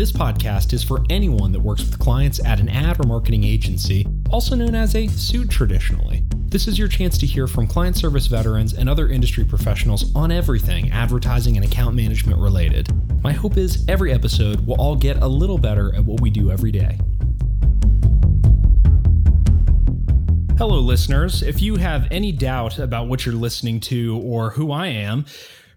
This podcast is for anyone that works with clients at an ad or marketing agency, also known as a suit traditionally. This is your chance to hear from client service veterans and other industry professionals on everything advertising and account management related. My hope is every episode will all get a little better at what we do every day. Hello, listeners. If you have any doubt about what you're listening to or who I am,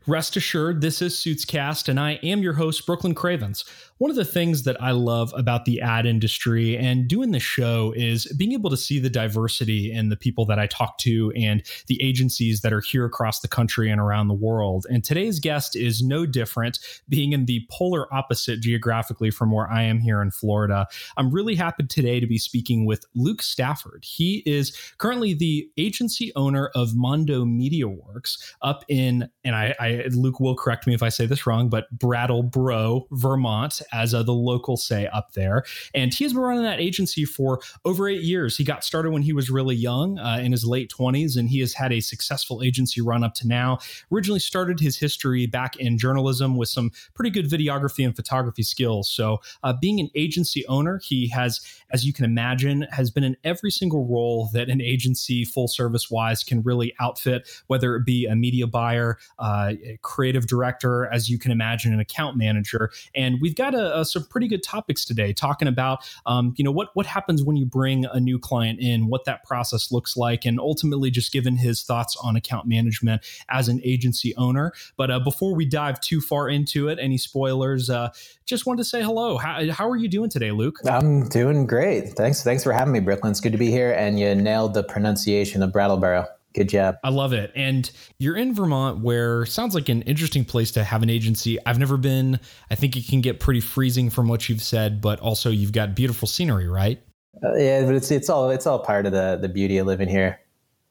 rest assured this is Suitscast, and I am your host, Brooklyn Cravens. One of the things that I love about the ad industry and doing the show is being able to see the diversity in the people that I talk to and the agencies that are here across the country and around the world. And today's guest is no different, being in the polar opposite geographically from where I am here in Florida. I'm really happy today to be speaking with Luke Stafford. He is currently the agency owner of Mondo Media Works up in, and I, I Luke will correct me if I say this wrong, but Brattleboro, Vermont as uh, the locals say up there. And he has been running that agency for over eight years. He got started when he was really young uh, in his late 20s, and he has had a successful agency run up to now. Originally started his history back in journalism with some pretty good videography and photography skills. So, uh, being an agency owner, he has, as you can imagine, has been in every single role that an agency, full service wise, can really outfit, whether it be a media buyer, uh, a creative director, as you can imagine, an account manager. And we've got a, a, some pretty good topics today, talking about um, you know what what happens when you bring a new client in, what that process looks like, and ultimately just given his thoughts on account management as an agency owner. But uh, before we dive too far into it, any spoilers? Uh, just wanted to say hello. How, how are you doing today, Luke? I'm doing great. Thanks. Thanks for having me, Brooklyn. It's good to be here, and you nailed the pronunciation of Brattleboro. Good job. I love it. And you're in Vermont, where sounds like an interesting place to have an agency. I've never been. I think it can get pretty freezing from what you've said, but also you've got beautiful scenery, right? Uh, yeah, but it's it's all it's all part of the the beauty of living here.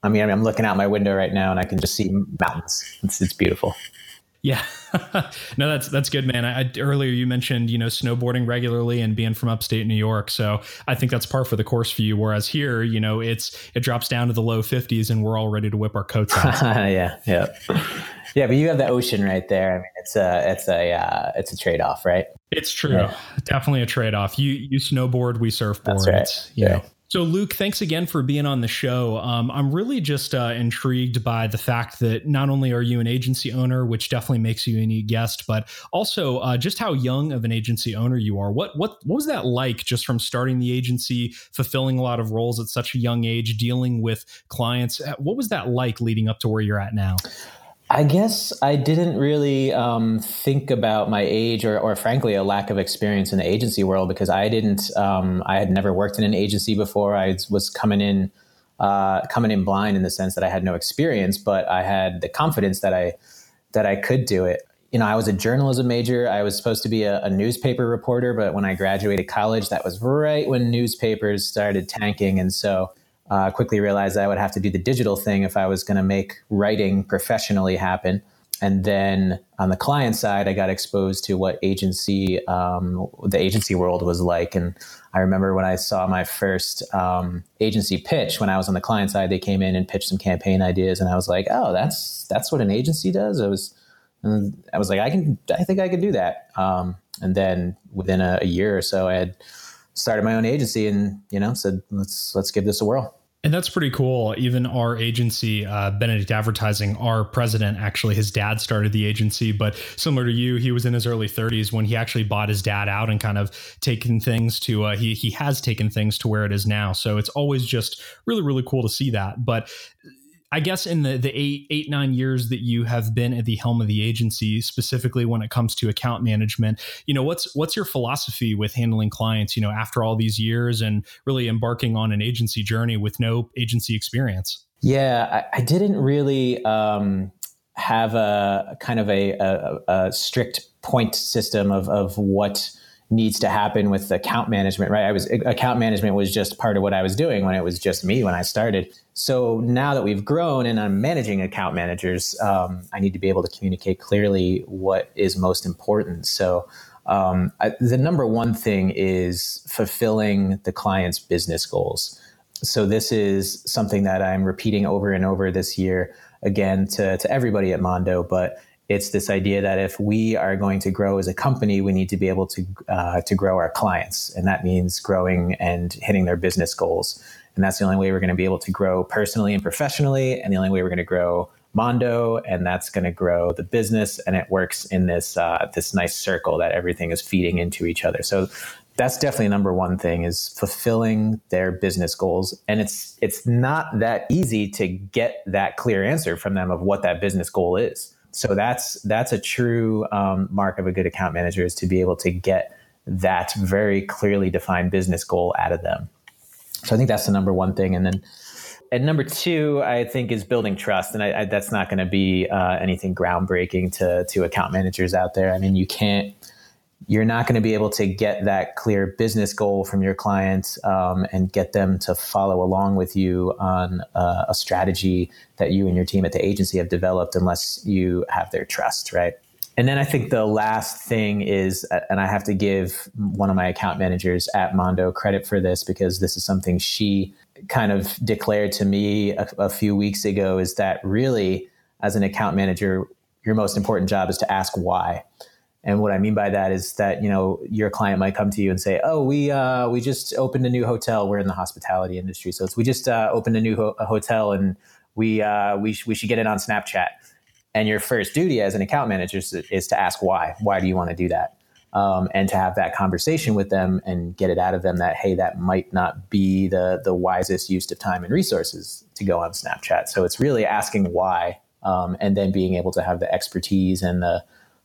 I mean, I'm looking out my window right now, and I can just see mountains. It's it's beautiful. Yeah, no, that's that's good, man. I, earlier you mentioned you know snowboarding regularly and being from upstate New York, so I think that's par for the course for you. Whereas here, you know, it's it drops down to the low 50s and we're all ready to whip our coats out. yeah, yeah, yeah. But you have the ocean right there. I mean, it's a it's a uh, it's a trade off, right? It's true, yeah. definitely a trade off. You you snowboard, we surfboard. That's right. you know. So, Luke, thanks again for being on the show. Um, I'm really just uh, intrigued by the fact that not only are you an agency owner, which definitely makes you a guest, but also uh, just how young of an agency owner you are. What what what was that like, just from starting the agency, fulfilling a lot of roles at such a young age, dealing with clients? What was that like leading up to where you're at now? I guess I didn't really um, think about my age or, or, frankly, a lack of experience in the agency world because I didn't, um, I had never worked in an agency before. I was coming in, uh, coming in blind in the sense that I had no experience, but I had the confidence that I, that I could do it. You know, I was a journalism major. I was supposed to be a, a newspaper reporter, but when I graduated college, that was right when newspapers started tanking. And so, uh, quickly realized I would have to do the digital thing if I was going to make writing professionally happen. And then on the client side, I got exposed to what agency, um, the agency world was like. And I remember when I saw my first um, agency pitch, when I was on the client side, they came in and pitched some campaign ideas, and I was like, "Oh, that's that's what an agency does." I was, I was like, "I can, I think I can do that." Um, and then within a, a year or so, I had started my own agency, and you know, said, "Let's let's give this a whirl." And that's pretty cool. Even our agency, uh, Benedict Advertising, our president, actually, his dad started the agency. But similar to you, he was in his early 30s when he actually bought his dad out and kind of taken things to, uh, he, he has taken things to where it is now. So it's always just really, really cool to see that. But I guess in the the eight eight nine years that you have been at the helm of the agency, specifically when it comes to account management, you know what's what's your philosophy with handling clients? You know, after all these years and really embarking on an agency journey with no agency experience. Yeah, I, I didn't really um, have a kind of a, a, a strict point system of of what needs to happen with account management, right? I was account management was just part of what I was doing when it was just me when I started. So now that we've grown and I'm managing account managers, um, I need to be able to communicate clearly what is most important. So um, I, the number one thing is fulfilling the client's business goals. So this is something that I'm repeating over and over this year again to, to everybody at Mondo, but it's this idea that if we are going to grow as a company, we need to be able to uh, to grow our clients, and that means growing and hitting their business goals. And that's the only way we're going to be able to grow personally and professionally, and the only way we're going to grow Mondo, and that's going to grow the business. And it works in this uh, this nice circle that everything is feeding into each other. So that's definitely number one thing is fulfilling their business goals and it's it's not that easy to get that clear answer from them of what that business goal is so that's that's a true um, mark of a good account manager is to be able to get that very clearly defined business goal out of them. So i think that's the number one thing. And then and number two, I think, is building trust, and I, I, that's not going to be uh, anything groundbreaking to to account managers out there. I mean, you can't, you're not going to be able to get that clear business goal from your clients um, and get them to follow along with you on uh, a strategy that you and your team at the agency have developed unless you have their trust, right? And then I think the last thing is, and I have to give one of my account managers at Mondo credit for this because this is something she kind of declared to me a, a few weeks ago is that really, as an account manager, your most important job is to ask why. And what I mean by that is that you know your client might come to you and say, "Oh, we uh, we just opened a new hotel. We're in the hospitality industry, so it's we just uh, opened a new ho- a hotel, and we uh, we sh- we should get it on Snapchat." And your first duty as an account manager is, is to ask why. Why do you want to do that? um, and to have that conversation with them and get it out of them that hey that might not be the the wisest use of time and resources to go on snapchat so it's really asking why um, and then being able to have the expertise and the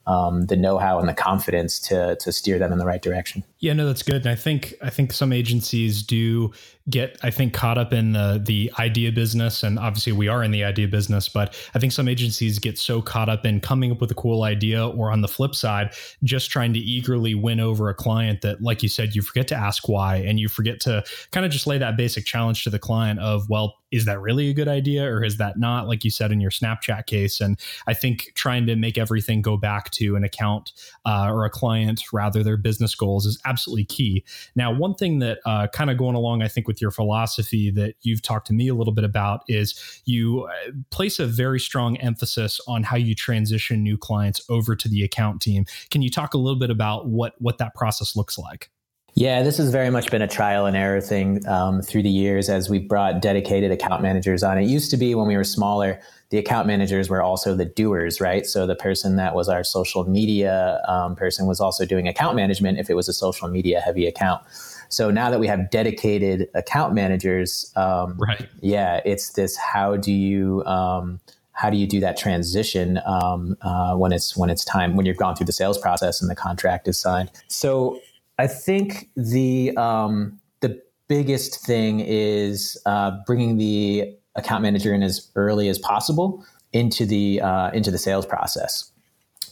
um, the know-how and the confidence to to steer them in the right direction. Yeah, no, that's good. And I think I think some agencies do get I think caught up in the the idea business, and obviously we are in the idea business, but I think some agencies get so caught up in coming up with a cool idea, or on the flip side, just trying to eagerly win over a client that, like you said, you forget to ask why, and you forget to kind of just lay that basic challenge to the client of, well, is that really a good idea or is that not like you said in your snapchat case and i think trying to make everything go back to an account uh, or a client rather their business goals is absolutely key. Now one thing that uh, kind of going along i think with your philosophy that you've talked to me a little bit about is you uh, place a very strong emphasis on how you transition new clients over to the account team. Can you talk a little bit about what what that process looks like yeah, this has very much been a trial and error thing um, through the years as we've brought dedicated account managers on. It used to be when we were smaller, the account managers were also the doers, right? So the person that was our social media um, person was also doing account management if it was a social media heavy account. So now that we have dedicated account managers, um, right? Yeah, it's this: how do you um, how do you do that transition um, uh, when it's when it's time when you've gone through the sales process and the contract is signed? So I think the um, the biggest thing is uh, bringing the account manager in as early as possible into the uh, into the sales process.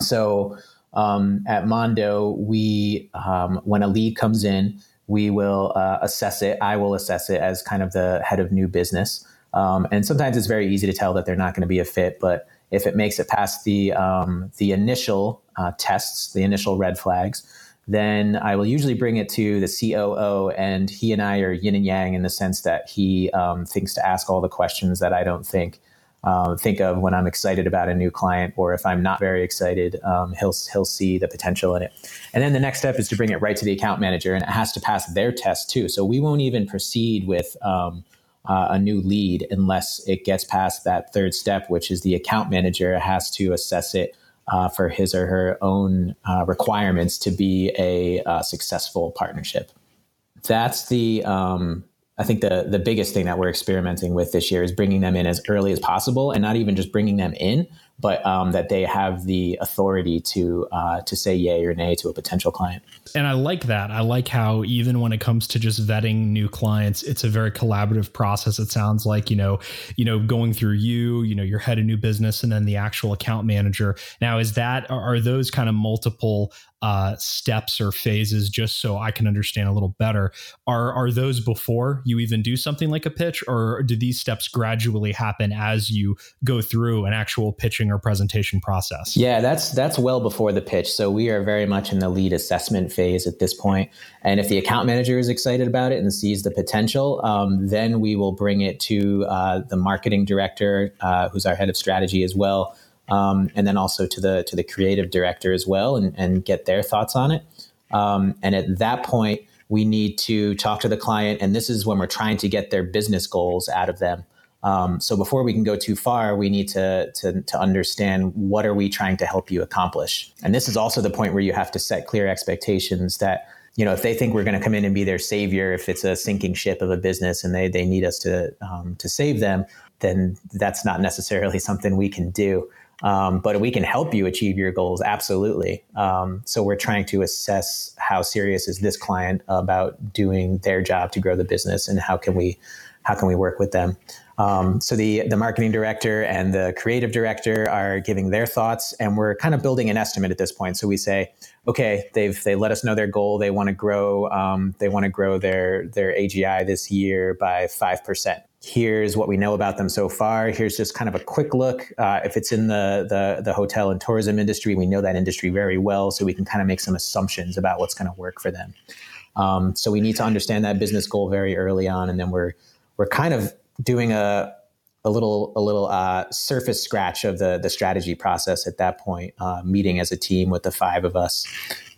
So um, at Mondo, we um, when a lead comes in, we will uh, assess it. I will assess it as kind of the head of new business, um, and sometimes it's very easy to tell that they're not going to be a fit. But if it makes it past the um, the initial uh, tests, the initial red flags, then I will usually bring it to the COO, and he and I are yin and yang in the sense that he um, thinks to ask all the questions that I don't think uh, think of when I'm excited about a new client, or if I'm not very excited, um, he'll he'll see the potential in it. And then the next step is to bring it right to the account manager, and it has to pass their test too. So we won't even proceed with. Um, uh, a new lead unless it gets past that third step, which is the account manager has to assess it uh, for his or her own uh, requirements to be a uh, successful partnership. That's the um, I think the the biggest thing that we're experimenting with this year is bringing them in as early as possible, and not even just bringing them in, but um, that they have the authority to uh, to say yay or nay to a potential client. And I like that. I like how even when it comes to just vetting new clients, it's a very collaborative process. It sounds like you know, you know, going through you, you know, your head of new business, and then the actual account manager. Now, is that are those kind of multiple uh, steps or phases just so I can understand a little better. Are are those before you even do something like a pitch, or do these steps gradually happen as you go through an actual pitching or presentation process? Yeah, that's that's well before the pitch. So we are very much in the lead assessment phase at this point. And if the account manager is excited about it and sees the potential, um, then we will bring it to uh, the marketing director, uh, who's our head of strategy as well um, and then also to the to the creative director as well, and, and get their thoughts on it. Um, and at that point, we need to talk to the client, and this is when we're trying to get their business goals out of them. Um, so before we can go too far, we need to, to, to understand what are we trying to help you accomplish. And this is also the point where you have to set clear expectations that you know if they think we're going to come in and be their savior, if it's a sinking ship of a business and they they need us to um, to save them, then that's not necessarily something we can do. Um, but we can help you achieve your goals absolutely. Um, so we're trying to assess how serious is this client about doing their job to grow the business and how can we how can we work with them um, so the the marketing director and the creative director are giving their thoughts and we're kind of building an estimate at this point so we say okay they've they let us know their goal they want to grow um, they want to grow their their agi this year by 5% here's what we know about them so far. Here's just kind of a quick look. Uh, if it's in the, the, the hotel and tourism industry, we know that industry very well, so we can kind of make some assumptions about what's going to work for them. Um, so we need to understand that business goal very early on, and then we're we're kind of doing a a little a little uh, surface scratch of the the strategy process at that point, uh, meeting as a team with the five of us,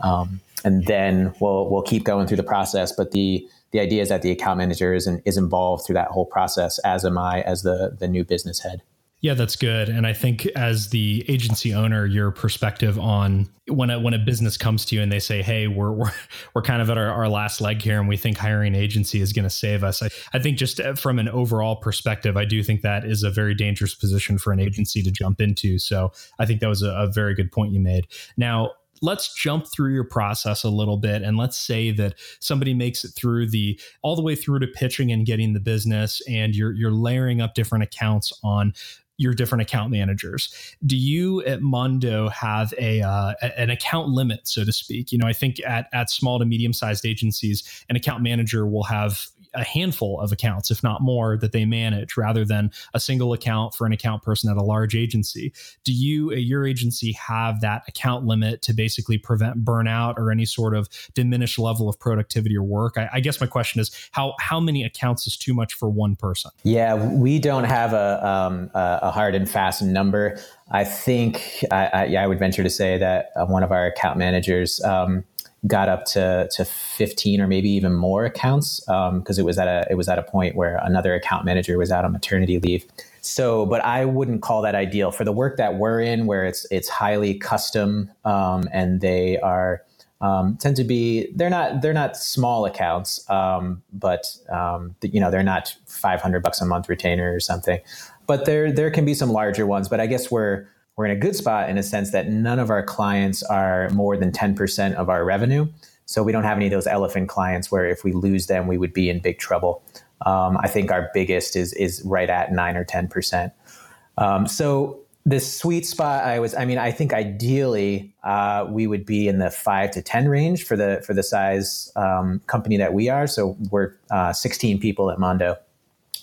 um, and then we'll we'll keep going through the process. But the the idea is that the account manager is, in, is involved through that whole process, as am I as the, the new business head. Yeah, that's good. And I think as the agency owner, your perspective on when a, when a business comes to you and they say, "Hey, we're we're, we're kind of at our, our last leg here, and we think hiring an agency is going to save us." I, I think just uh, from an overall perspective, I do think that is a very dangerous position for an agency to jump into. So I think that was a, a very good point you made. Now, let's jump through your process a little bit and let's say that somebody makes it through the all the way through to pitching and getting the business and you're you're layering up different accounts on your different account managers. Do you at Mondo have a uh, an account limit, so to speak? You know, I think at at small to medium sized agencies, an account manager will have a handful of accounts, if not more, that they manage rather than a single account for an account person at a large agency. Do you, at your agency, have that account limit to basically prevent burnout or any sort of diminished level of productivity or work? I, I guess my question is how how many accounts is too much for one person? Yeah, we don't have a um, a hard and fast number. I think I, I, I would venture to say that uh, one of our account managers. Um, got up to to 15 or maybe even more accounts because um, it was at a it was at a point where another account manager was out on maternity leave. So, but I wouldn't call that ideal for the work that we're in, where it's it's highly custom um, and they are um, tend to be they're not they're not small accounts, um, but um, you know they're not 500 bucks a month retainer or something. But there there can be some larger ones. But I guess we're we're in a good spot in a sense that none of our clients are more than 10% of our revenue. So we don't have any of those elephant clients where if we lose them, we would be in big trouble. Um, I think our biggest is is right at nine or 10%. Um, so the sweet spot I was, I mean, I think ideally uh, we would be in the five to 10 range for the, for the size um, company that we are. So we're uh, 16 people at Mondo.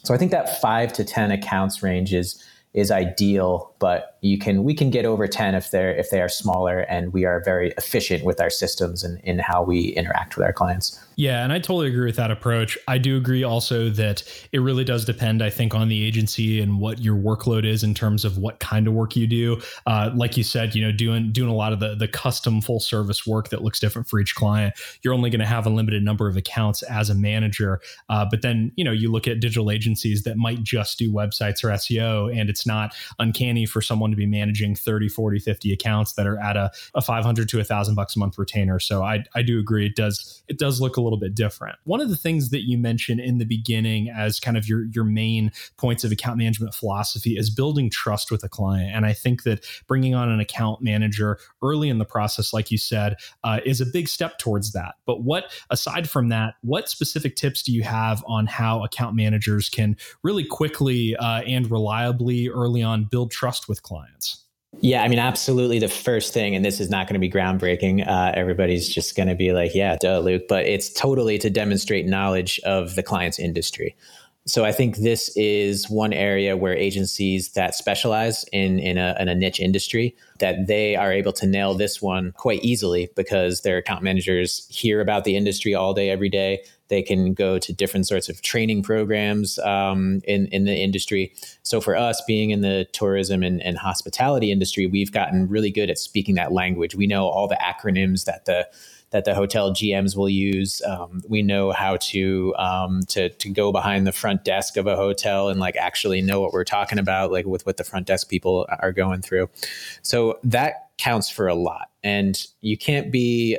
So I think that five to 10 accounts range is, is ideal, but you can we can get over 10 if they're if they are smaller and we are very efficient with our systems and in how we interact with our clients. Yeah, and I totally agree with that approach. I do agree also that it really does depend, I think, on the agency and what your workload is in terms of what kind of work you do. Uh, like you said, you know, doing doing a lot of the the custom full service work that looks different for each client. You're only going to have a limited number of accounts as a manager. Uh, but then, you know, you look at digital agencies that might just do websites or SEO, and it's not uncanny for someone to be managing 30, 40, 50 accounts that are at a, a 500 to a thousand bucks a month retainer. So I, I do agree. It does, it does look a little bit different. One of the things that you mentioned in the beginning as kind of your, your main points of account management philosophy is building trust with a client. And I think that bringing on an account manager early in the process, like you said, uh, is a big step towards that. But what, aside from that, what specific tips do you have on how account managers can really quickly uh, and reliably early on build trust with clients? Yeah, I mean, absolutely. The first thing, and this is not going to be groundbreaking. Uh, everybody's just going to be like, "Yeah, duh, Luke," but it's totally to demonstrate knowledge of the client's industry. So I think this is one area where agencies that specialize in in a, in a niche industry that they are able to nail this one quite easily because their account managers hear about the industry all day, every day. They can go to different sorts of training programs um, in, in the industry. So, for us, being in the tourism and, and hospitality industry, we've gotten really good at speaking that language. We know all the acronyms that the that the hotel GMs will use. Um, we know how to um, to to go behind the front desk of a hotel and like actually know what we're talking about, like with what the front desk people are going through. So that counts for a lot, and you can't be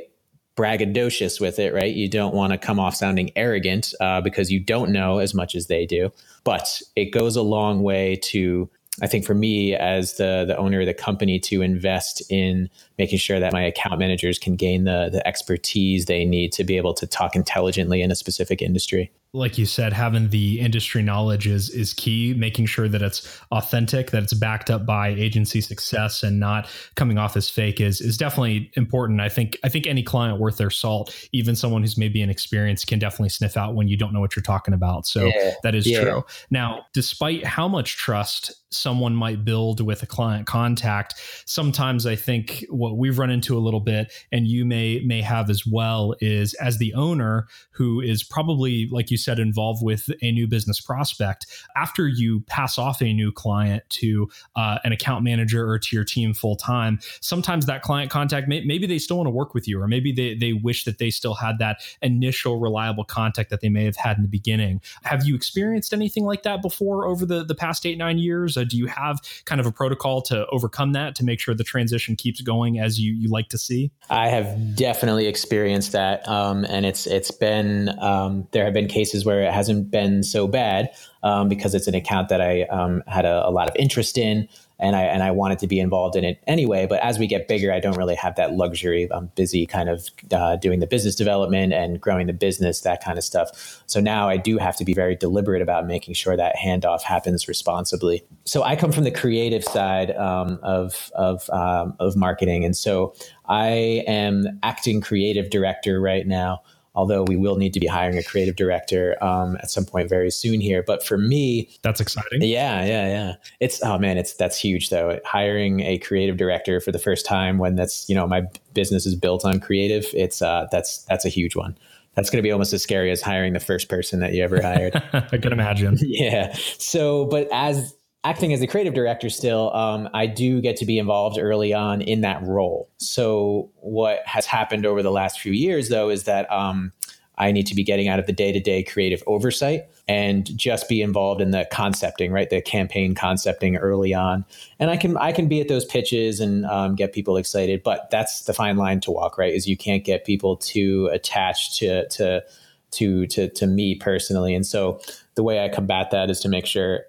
braggadocious with it, right? You don't want to come off sounding arrogant uh, because you don't know as much as they do. But it goes a long way to I think for me as the the owner of the company to invest in making sure that my account managers can gain the the expertise they need to be able to talk intelligently in a specific industry like you said, having the industry knowledge is is key. Making sure that it's authentic, that it's backed up by agency success, and not coming off as fake is is definitely important. I think I think any client worth their salt, even someone who's maybe inexperienced, can definitely sniff out when you don't know what you're talking about. So yeah. that is yeah. true. Now, despite how much trust someone might build with a client contact, sometimes I think what we've run into a little bit, and you may may have as well, is as the owner who is probably like you said, involved with a new business prospect, after you pass off a new client to uh, an account manager or to your team full time, sometimes that client contact, may, maybe they still want to work with you, or maybe they, they wish that they still had that initial reliable contact that they may have had in the beginning. Have you experienced anything like that before over the, the past eight, nine years? Uh, do you have kind of a protocol to overcome that to make sure the transition keeps going as you, you like to see? I have definitely experienced that. Um, and it's, it's been, um, there have been cases cases where it hasn't been so bad um, because it's an account that I um, had a, a, lot of interest in and I and I wanted to be involved in it anyway. But as we get bigger, I don't really have that luxury. I'm busy kind of uh, doing the business development and growing the business, that kind of stuff. So now I do have to be very deliberate about making sure that handoff happens responsibly. So I come from the creative side um, of of um, of marketing, and so I am acting creative director right now although we will need to be hiring a creative director um, at some point very soon here. But for me, that's exciting. Yeah, yeah, yeah. It's oh man, it's that's huge though. Hiring a creative director for the first time when that's you know my business is built on creative. It's uh, that's that's a huge one. That's going to be almost as scary as hiring the first person that you ever hired. I can imagine. Yeah. So, but as acting as a creative director still, um, I do get to be involved early on in that role. So what has happened over the last few years, though, is that um, I need to be getting out of the day to day creative oversight and just be involved in the concepting, right? The campaign concepting early on, and I can I can be at those pitches and um, get people excited, but that's the fine line to walk, right? Is you can't get people too attached to to to to to me personally, and so the way I combat that is to make sure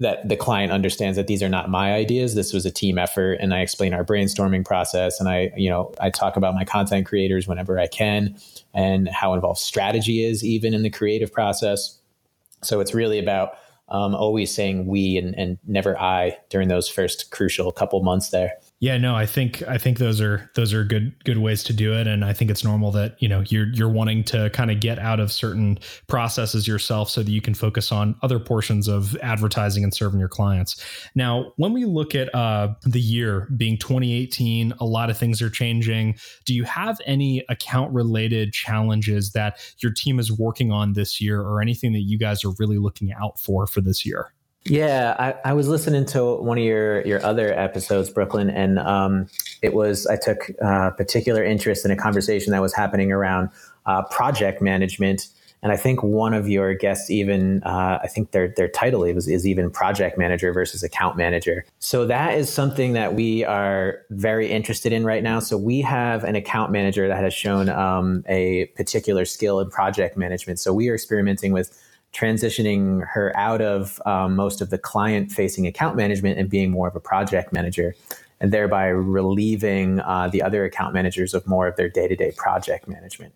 that the client understands that these are not my ideas. This was a team effort and i explain our brainstorming process and i you know i talk about my content creators whenever i can and how involved strategy is even in the creative process. So it's really about um, always saying we and, and never i during those first crucial couple months there yeah, no, I think I think those are those are good good ways to do it, and I think it's normal that you know you're you're wanting to kind of get out of certain processes yourself so that you can focus on other portions of advertising and serving your clients. Now, when we look at uh, the year being 2018, a lot of things are changing. Do you have any account related challenges that your team is working on this year, or anything that you guys are really looking out for for this year? Yeah, I, I, was listening to one of your your other episodes, Brooklyn, and um, it was I took uh, particular interest in a conversation that was happening around uh, project management, and I think one of your guests even uh, I think their their title is, is even project manager versus account manager. So that is something that we are very interested in right now. So we have an account manager that has shown um, a particular skill in project management. So we are experimenting with transitioning her out of um, most of the client facing account management and being more of a project manager and thereby relieving uh, the other account managers of more of their day-to-day project management.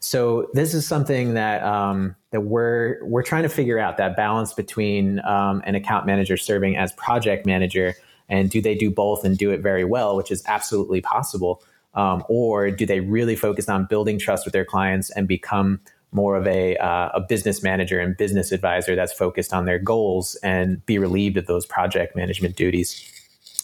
So this is something that um, that we're we're trying to figure out that balance between um, an account manager serving as project manager and do they do both and do it very well which is absolutely possible um, or do they really focus on building trust with their clients and become more of a, uh, a business manager and business advisor that's focused on their goals and be relieved of those project management duties.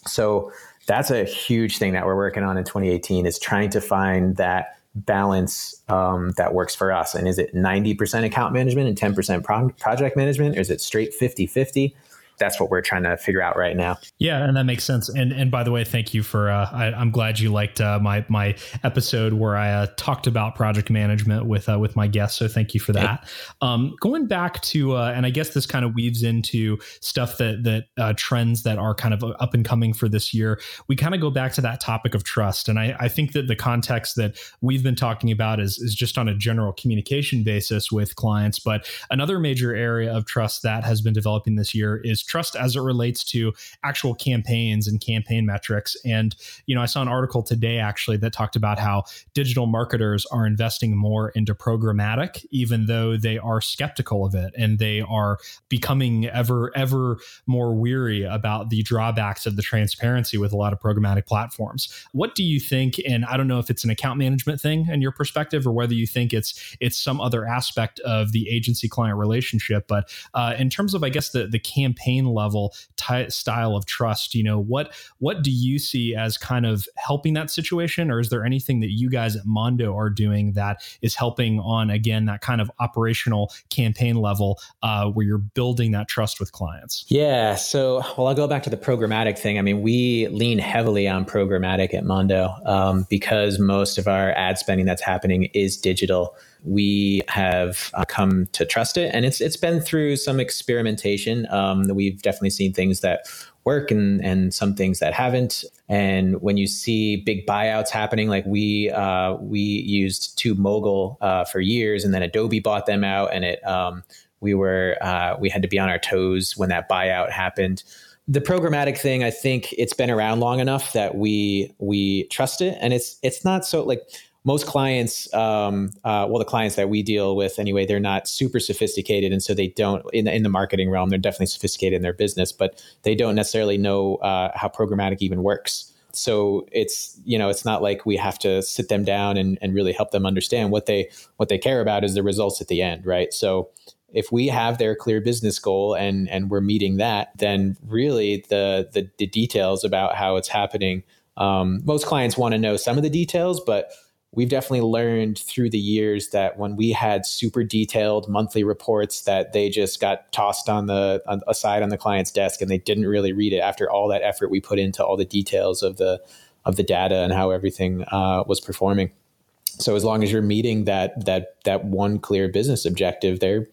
So that's a huge thing that we're working on in 2018 is trying to find that balance um, that works for us. And is it 90% account management and 10% pro- project management? Or is it straight 50 50? That's what we're trying to figure out right now. Yeah, and that makes sense. And and by the way, thank you for. Uh, I, am glad you liked uh, my my episode where I uh, talked about project management with uh, with my guests. So thank you for that. Um, going back to, uh, and I guess this kind of weaves into stuff that that uh, trends that are kind of up and coming for this year. We kind of go back to that topic of trust, and I, I think that the context that we've been talking about is is just on a general communication basis with clients. But another major area of trust that has been developing this year is trust as it relates to actual campaigns and campaign metrics. And, you know, I saw an article today actually that talked about how digital marketers are investing more into programmatic, even though they are skeptical of it and they are becoming ever, ever more weary about the drawbacks of the transparency with a lot of programmatic platforms. What do you think? And I don't know if it's an account management thing in your perspective or whether you think it's it's some other aspect of the agency client relationship. But uh, in terms of, I guess, the the campaign level ty- style of trust you know what what do you see as kind of helping that situation? Or is there anything that you guys at mondo are doing that is helping on again that kind of operational campaign level uh, where you're building that trust with clients? Yeah so well i'll go back to the programmatic thing. I mean we lean heavily on programmatic at mondo um, because most of our ad spending that's happening is digital we have uh, come to trust it, and it's it's been through some experimentation. Um, we've definitely seen things that work and and some things that haven't. And when you see big buyouts happening, like we uh, we used TubeMogul uh, for years, and then Adobe bought them out, and it um, we were uh, we had to be on our toes when that buyout happened the programmatic thing i think it's been around long enough that we we trust it and it's it's not so like most clients, um, uh, well, the clients that we deal with anyway, they're not super sophisticated, and so they don't in the, in the marketing realm. They're definitely sophisticated in their business, but they don't necessarily know uh, how programmatic even works. So it's you know it's not like we have to sit them down and, and really help them understand what they what they care about is the results at the end, right? So if we have their clear business goal and and we're meeting that, then really the the, the details about how it's happening. Um, most clients want to know some of the details, but we've definitely learned through the years that when we had super detailed monthly reports that they just got tossed on the on, aside on the client's desk and they didn't really read it after all that effort we put into all the details of the of the data and how everything uh, was performing. So as long as you're meeting that that that one clear business objective they're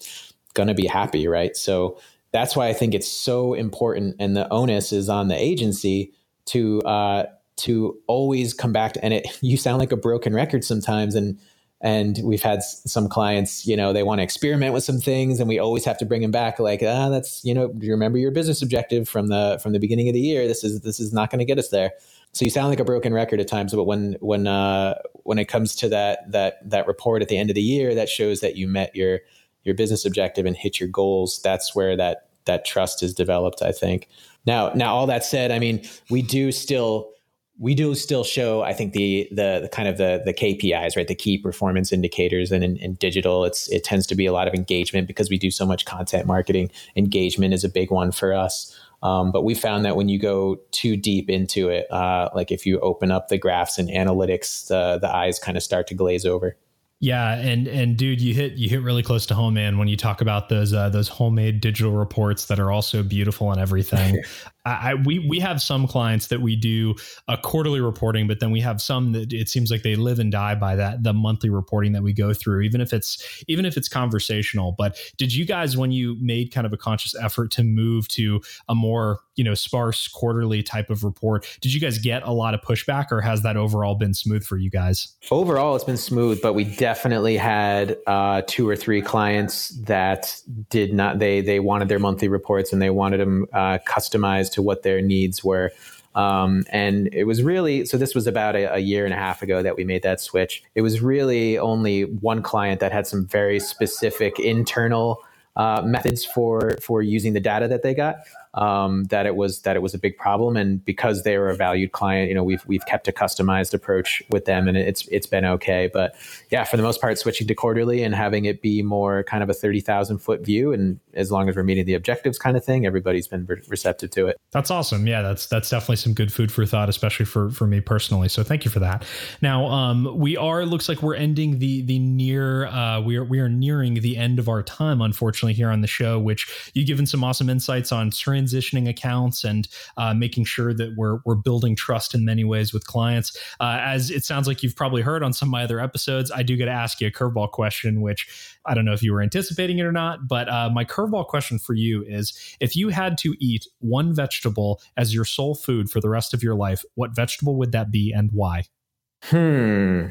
going to be happy right? So that's why i think it's so important and the onus is on the agency to uh, to always come back to, and it, you sound like a broken record sometimes. And, and we've had some clients, you know, they want to experiment with some things and we always have to bring them back. Like, ah, that's, you know, do you remember your business objective from the, from the beginning of the year? This is, this is not going to get us there. So you sound like a broken record at times, but when, when, uh, when it comes to that, that, that report at the end of the year, that shows that you met your, your business objective and hit your goals. That's where that, that trust is developed, I think. Now, now all that said, I mean, we do still, we do still show, I think the, the, the kind of the the KPIs, right, the key performance indicators, and in, in, digital, it's it tends to be a lot of engagement because we do so much content marketing. Engagement is a big one for us. Um, but we found that when you go too deep into it, uh, like if you open up the graphs and analytics, the the eyes kind of start to glaze over. Yeah, and and dude, you hit you hit really close to home, man. When you talk about those uh, those homemade digital reports that are also beautiful and everything, I, we we have some clients that we do a quarterly reporting, but then we have some that it seems like they live and die by that the monthly reporting that we go through, even if it's even if it's conversational. But did you guys, when you made kind of a conscious effort to move to a more you know sparse quarterly type of report, did you guys get a lot of pushback, or has that overall been smooth for you guys? Overall, it's been smooth, but we definitely had uh, two or three clients that did not they they wanted their monthly reports and they wanted them uh, customized to what their needs were. Um, and it was really so this was about a, a, year and a half ago that we made that switch it was really only one client that had some very specific internal uh, methods for for using the data that they got um, that it was that it was a big problem, and because they were a valued client, you know, we've we've kept a customized approach with them, and it's it's been okay. But yeah, for the most part, switching to quarterly and having it be more kind of a thirty thousand foot view, and as long as we're meeting the objectives, kind of thing, everybody's been re- receptive to it. That's awesome. Yeah, that's that's definitely some good food for thought, especially for for me personally. So thank you for that. Now, um, we are looks like we're ending the the near uh, we are we are nearing the end of our time, unfortunately, here on the show. Which you've given some awesome insights on transitioning accounts and uh, making sure that we're we're building trust in many ways with clients. Uh, as it sounds like you've probably heard on some of my other episodes, I do get to ask you a curveball question, which I don't know if you were anticipating it or not. But uh, my curveball question for you is: if you had to eat one vegetable as your sole food for the rest of your life, what vegetable would that be and why? Hmm.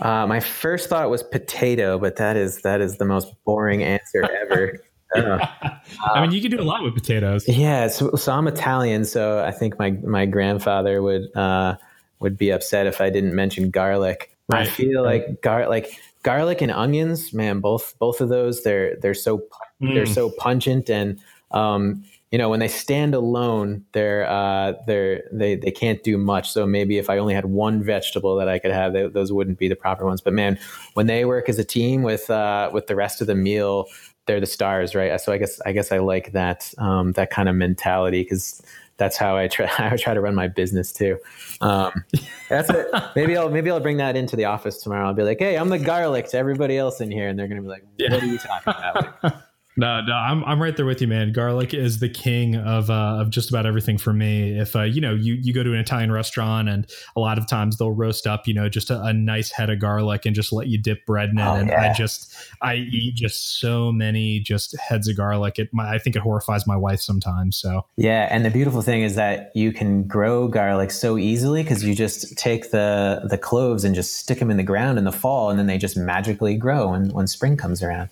Uh, my first thought was potato, but that is that is the most boring answer ever. Uh, I mean, you can do a lot with potatoes. Yeah, so, so, I'm Italian, so I think my my grandfather would uh, would be upset if I didn't mention garlic. Right. I feel like gar like garlic and onions, man. Both both of those, they're they're so mm. they're so pungent and um, you know when they stand alone they're uh, they're they they can't do much so maybe if i only had one vegetable that i could have they, those wouldn't be the proper ones but man when they work as a team with uh, with the rest of the meal they're the stars, right? So I guess I guess I like that um, that kind of mentality because that's how I try I try to run my business too. Um, that's it. Maybe I'll maybe I'll bring that into the office tomorrow. I'll be like, hey, I'm the garlic to everybody else in here, and they're gonna be like, what yeah. are you talking about? No, no, I'm I'm right there with you, man. Garlic is the king of uh, of just about everything for me. If uh, you know, you you go to an Italian restaurant, and a lot of times they'll roast up, you know, just a, a nice head of garlic and just let you dip bread in it. Oh, and yeah. I just I eat just so many just heads of garlic. It my, I think it horrifies my wife sometimes. So yeah, and the beautiful thing is that you can grow garlic so easily because you just take the the cloves and just stick them in the ground in the fall, and then they just magically grow when when spring comes around.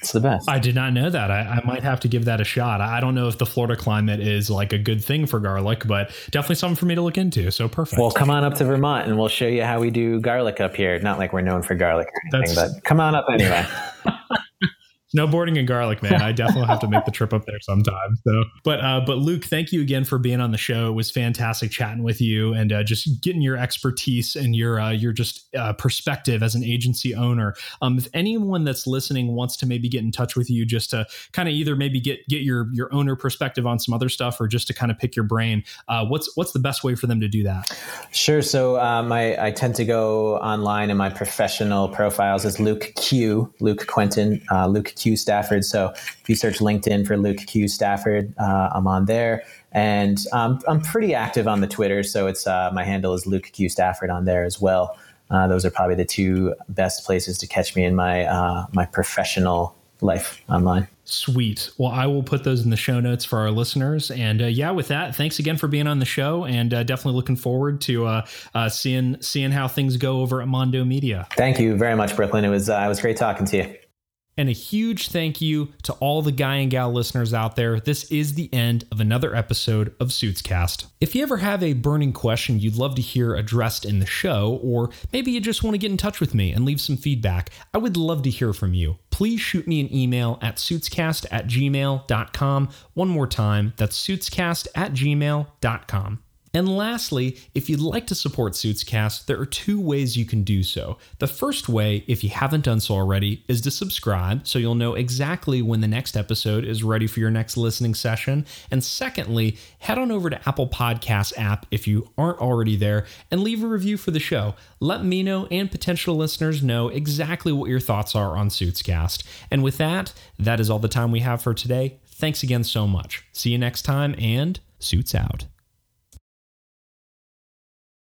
It's the best. I did not know that. I, I, might have to give that a shot. I don't know if the Florida climate is like a good thing for garlic, but definitely something for me to look into. So perfect. Well, come on up to Vermont and we'll show you how we do garlic up here. Not like we're known for garlic or anything, That's, but come on up anyway. snowboarding and garlic, man. I definitely have to make the trip up there sometime. So, but uh, but Luke, thank you again for being on the show. It was fantastic chatting with you and uh, just getting your expertise and your uh, your just uh, perspective as an agency owner. Um, if anyone that's listening wants to maybe get in touch with you, just to kind of either maybe get get your your owner perspective on some other stuff, or just to kind of pick your brain, uh, what's what's the best way for them to do that? Sure. So uh, my I tend to go online, and my professional profiles is Luke Q, Luke Quentin, Luke Q Stafford. So if you search LinkedIn for Luke Q Stafford, uh, I'm on there. And um, I'm pretty active on the Twitter. So it's uh, my handle is Luke Q Stafford on there as well. Uh, those are probably the two best places to catch me in my uh, my professional life online. Sweet. Well, I will put those in the show notes for our listeners. And uh, yeah, with that, thanks again for being on the show, and uh, definitely looking forward to uh, uh seeing seeing how things go over at Mondo Media. Thank you very much, Brooklyn. It was uh, it was great talking to you. And a huge thank you to all the guy and gal listeners out there. This is the end of another episode of Suitscast. If you ever have a burning question you'd love to hear addressed in the show, or maybe you just want to get in touch with me and leave some feedback, I would love to hear from you. Please shoot me an email at suitscast at gmail.com. One more time, that's suitscast at gmail.com. And lastly, if you'd like to support Suitscast, there are two ways you can do so. The first way, if you haven't done so already, is to subscribe so you'll know exactly when the next episode is ready for your next listening session. And secondly, head on over to Apple Podcasts app if you aren't already there and leave a review for the show. Let me know and potential listeners know exactly what your thoughts are on Suitscast. And with that, that is all the time we have for today. Thanks again so much. See you next time and Suits out.